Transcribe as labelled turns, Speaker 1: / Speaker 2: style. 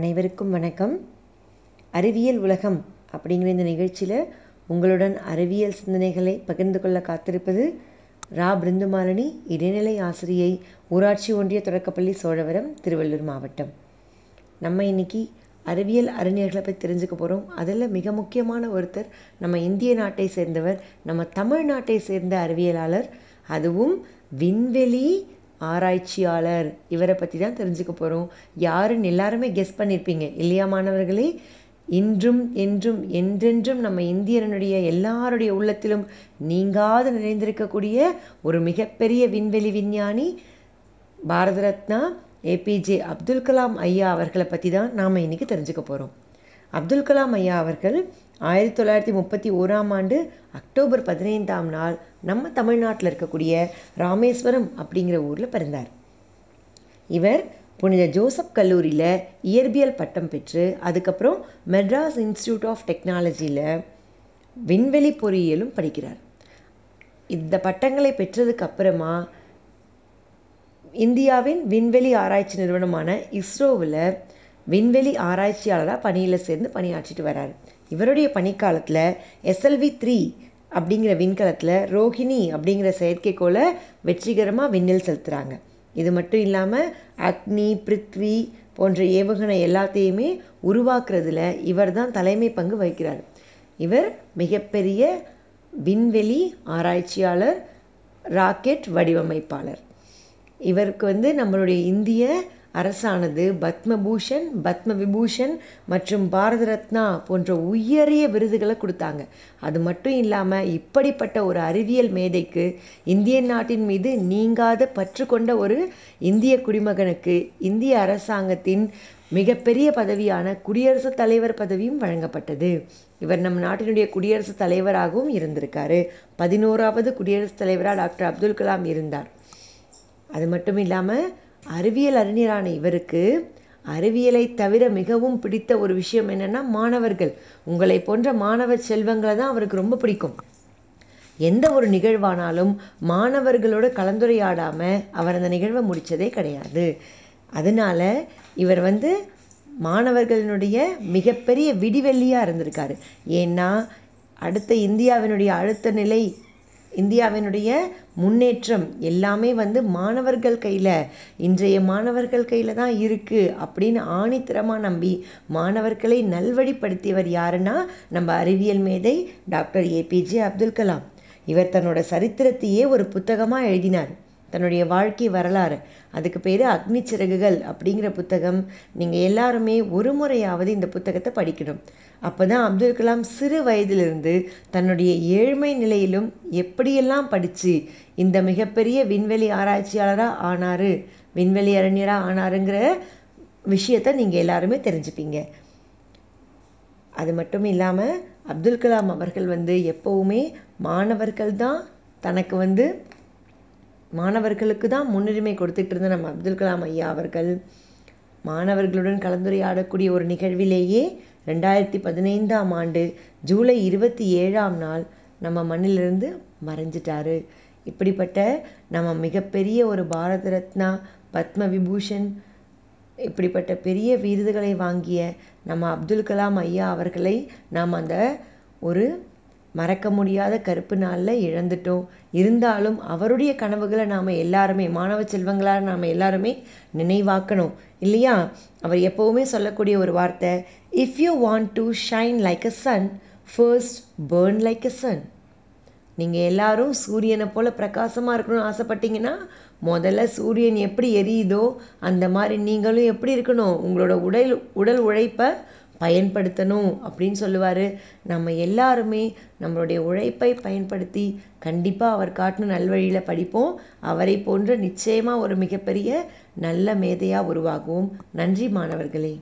Speaker 1: அனைவருக்கும் வணக்கம். அறிவியல் உலகம் அப்படிங்கிற இந்த நிகழ்ச்சியில் உங்களுடன் அறிவியல் சிந்தனைகளை பகிர்ந்து கொள்ள காத்திருப்பது ரா. பிருந்துமாலினி இடைநிலை ஆசிரியை ஊராட்சி ஒன்றிய தொடக்கப்பள்ளி சோழவரம் திருவள்ளூர் மாவட்டம். நம்ம இன்னைக்கு அறிவியல் அறிஞர்களை பற்றி தெரிஞ்சுக்க போகிறோம் அதில் மிக முக்கியமான ஒருத்தர் நம்ம இந்திய நாட்டை சேர்ந்தவர் நம்ம தமிழ்நாட்டை சேர்ந்த அறிவியலாளர் அதுவும் விண்வெளி ஆராய்ச்சியாளர். இவரை பற்றி தான் தெரிஞ்சுக்க போகிறோம் யாருன்னு எல்லாருமே கெஸ் பண்ணியிருப்பீங்க இல்லையா மாணவர்களே? இன்றும் என்றும் என்றென்றும் நம்ம இந்தியனுடைய எல்லாருடைய உள்ளத்திலும் நீங்காது நிறைந்திருக்கக்கூடிய ஒரு மிகப்பெரிய விண்வெளி விஞ்ஞானி பாரத ரத்னா ஏபிஜே அப்துல் கலாம் ஐயா அவர்களை பற்றி தான் நாம் இன்றைக்கி தெரிஞ்சுக்க போகிறோம் அப்துல் கலாம் ஐயா அவர்கள் ஆயிரத்தி தொள்ளாயிரத்தி முப்பத்தி ஓராம் ஆண்டு அக்டோபர் பதினைந்தாம் நாள் நம்ம தமிழ்நாட்டில் இருக்கக்கூடிய ராமேஸ்வரம் அப்படிங்கிற ஊரில் பிறந்தார். இவர் புனித ஜோசப் கல்லூரியில் இயற்பியல் பட்டம் பெற்று அதுக்கப்புறம் மெட்ராஸ் இன்ஸ்டியூட் ஆஃப் டெக்னாலஜியில் விண்வெளி பொறியியலும் படிக்கிறார். இந்த பட்டங்களை பெற்றதுக்கு அப்புறமா இந்தியாவின் விண்வெளி ஆராய்ச்சி நிறுவனமான இஸ்ரோவில் விண்வெளி ஆராய்ச்சியாளராக பணியில் சேர்ந்து பணியாற்றிட்டு வரார். இவருடைய பணிக்காலத்தில் எஸ்எல்வி த்ரீ அப்படிங்கிற விண்கலத்தில் ரோஹிணி அப்படிங்கிற செயற்கைக்கோளை வெற்றிகரமாக விண்ணில் செலுத்துகிறாங்க இது மட்டும் இல்லாமல் அக்னி பிருத்வி போன்ற ஏவுகணை எல்லாத்தையுமே உருவாக்குறதுல இவர் தான் தலைமை பங்கு வகிக்கிறார். இவர் மிகப்பெரிய விண்வெளி ஆராய்ச்சியாளர் ராக்கெட் வடிவமைப்பாளர். இவருக்கு வந்து நம்மளுடைய இந்திய அரசானது பத்மபூஷன் பத்ம விபூஷன் மற்றும் பாரத ரத்னா போன்ற உயரிய விருதுகளை கொடுத்தாங்க. அது மட்டும் இல்லாமல் இப்படிப்பட்ட ஒரு அறிவியல் மேதைக்கு இந்திய நாட்டின் மீது நீங்காத பற்று கொண்ட ஒரு இந்திய குடிமகனுக்கு இந்திய அரசாங்கத்தின் மிகப்பெரிய பதவியான குடியரசுத் தலைவர் பதவியும் வழங்கப்பட்டது. இவர் நம் நாட்டினுடைய குடியரசுத் தலைவராகவும் இருந்திருக்காரு. பதினோராவது குடியரசுத் தலைவராக டாக்டர் அப்துல் கலாம் இருந்தார். அது மட்டும் இல்லாமல் அறிவியல் அறிஞரான இவருக்கு அறிவியலை தவிர மிகவும் பிடித்த ஒரு விஷயம் என்னென்னா மாணவர்கள். உங்களை போன்ற மாணவ செல்வங்களை தான் அவருக்கு ரொம்ப பிடிக்கும். எந்த ஒரு நிகழ்வானாலும் மாணவர்களோடு கலந்துரையாடாமல் அவர் அந்த நிகழ்வை முடித்ததே கிடையாது. அதனால் இவர் வந்து மாணவர்களினுடைய மிகப்பெரிய விடிவெள்ளியாக இருந்திருக்காரு. ஏன்னா அடுத்த இந்தியாவினுடைய அடுத்த நிலை இந்தியாவினுடைய முன்னேற்றம் எல்லாமே வந்து மாணவர்கள் கையில் இன்றைய மாணவர்கள் கையில் தான் இருக்குது அப்படின்னு ஆணித்தரமாக நம்பி மாணவர்களை நல்வழிப்படுத்தியவர் யாருன்னா நம்ம அறிவியல் மேதை டாக்டர் ஏபிஜே அப்துல் கலாம். இவர் தன்னோட சரித்திரத்தையே ஒரு புத்தகமாக எழுதினார். தன்னுடைய வாழ்க்கை வரலாறு. அதுக்கு பேர் அக்னி சிறகுகள் அப்படிங்கிற புத்தகம். நீங்கள் எல்லாருமே ஒரு முறையாவது இந்த புத்தகத்தை படிக்கணும். அப்போ தான் அப்துல் கலாம் சிறு வயதிலிருந்து தன்னுடைய ஏழ்மை நிலையிலும் எப்படியெல்லாம் படித்து இந்த மிகப்பெரிய விண்வெளி ஆராய்ச்சியாளராக ஆனார் விண்வெளி அறிஞராக ஆனாருங்கிற விஷயத்தை நீங்கள் எல்லாருமே தெரிஞ்சுப்பீங்க. அது மட்டும் இல்லாமல் அப்துல் கலாம் அவர்கள் வந்து எப்போவுமே மாணவர்கள் தான் தனக்கு வந்து மாணவர்களுக்கு தான் முன்னுரிமை கொடுத்துட்டு இருந்த நம்ம அப்துல் கலாம் ஐயா அவர்கள் மாணவர்களுடன் கலந்துரையாடக்கூடிய ஒரு நிகழ்விலேயே ரெண்டாயிரத்தி பதினைந்தாம் ஆண்டு ஜூலை இருபத்தி ஏழாம் நாள் நம்ம மண்ணிலிருந்து மறைஞ்சிட்டாரு. இப்படிப்பட்ட நம்ம மிகப்பெரிய ஒரு பாரத ரத்னா பத்ம விபூஷன் இப்படிப்பட்ட பெரிய விருதுகளை வாங்கிய நம்ம அப்துல் கலாம் ஐயா அவர்களை நாம் அந்த ஒரு மறக்க முடியாத கருப்பு நாளில் இழந்துட்டோம். இருந்தாலும் அவருடைய கனவுகளை நாம் எல்லாருமே மாணவ செல்வங்களாக நாம் எல்லாருமே நினைவாக்கணும். இல்லையா? அவர் எப்போவுமே சொல்லக்கூடிய ஒரு வார்த்தை if you want to shine like a sun first burn like a sun நீங்கள் எல்லாரும் சூரியனை போல் பிரகாசமாக இருக்கணும்னு ஆசைப்பட்டீங்கன்னா முதல்ல சூரியன் எப்படி எரியுதோ அந்த மாதிரி நீங்களும் எப்படி இருக்கணும்? உங்களோட உடல் உடல் உழைப்பை பயன்படுத்தணும் அப்படின்னு சொல்லுவார். நம்ம எல்லாருமே நம்மளுடைய உழைப்பை பயன்படுத்தி கண்டிப்பாக அவர் காட்டின நல்வழியில் படிப்போம். அவரை போன்ற நிச்சயமாக ஒரு மிகப்பெரிய நல்ல மேதையாக உருவாகுவோம். நன்றி மாணவர்களே.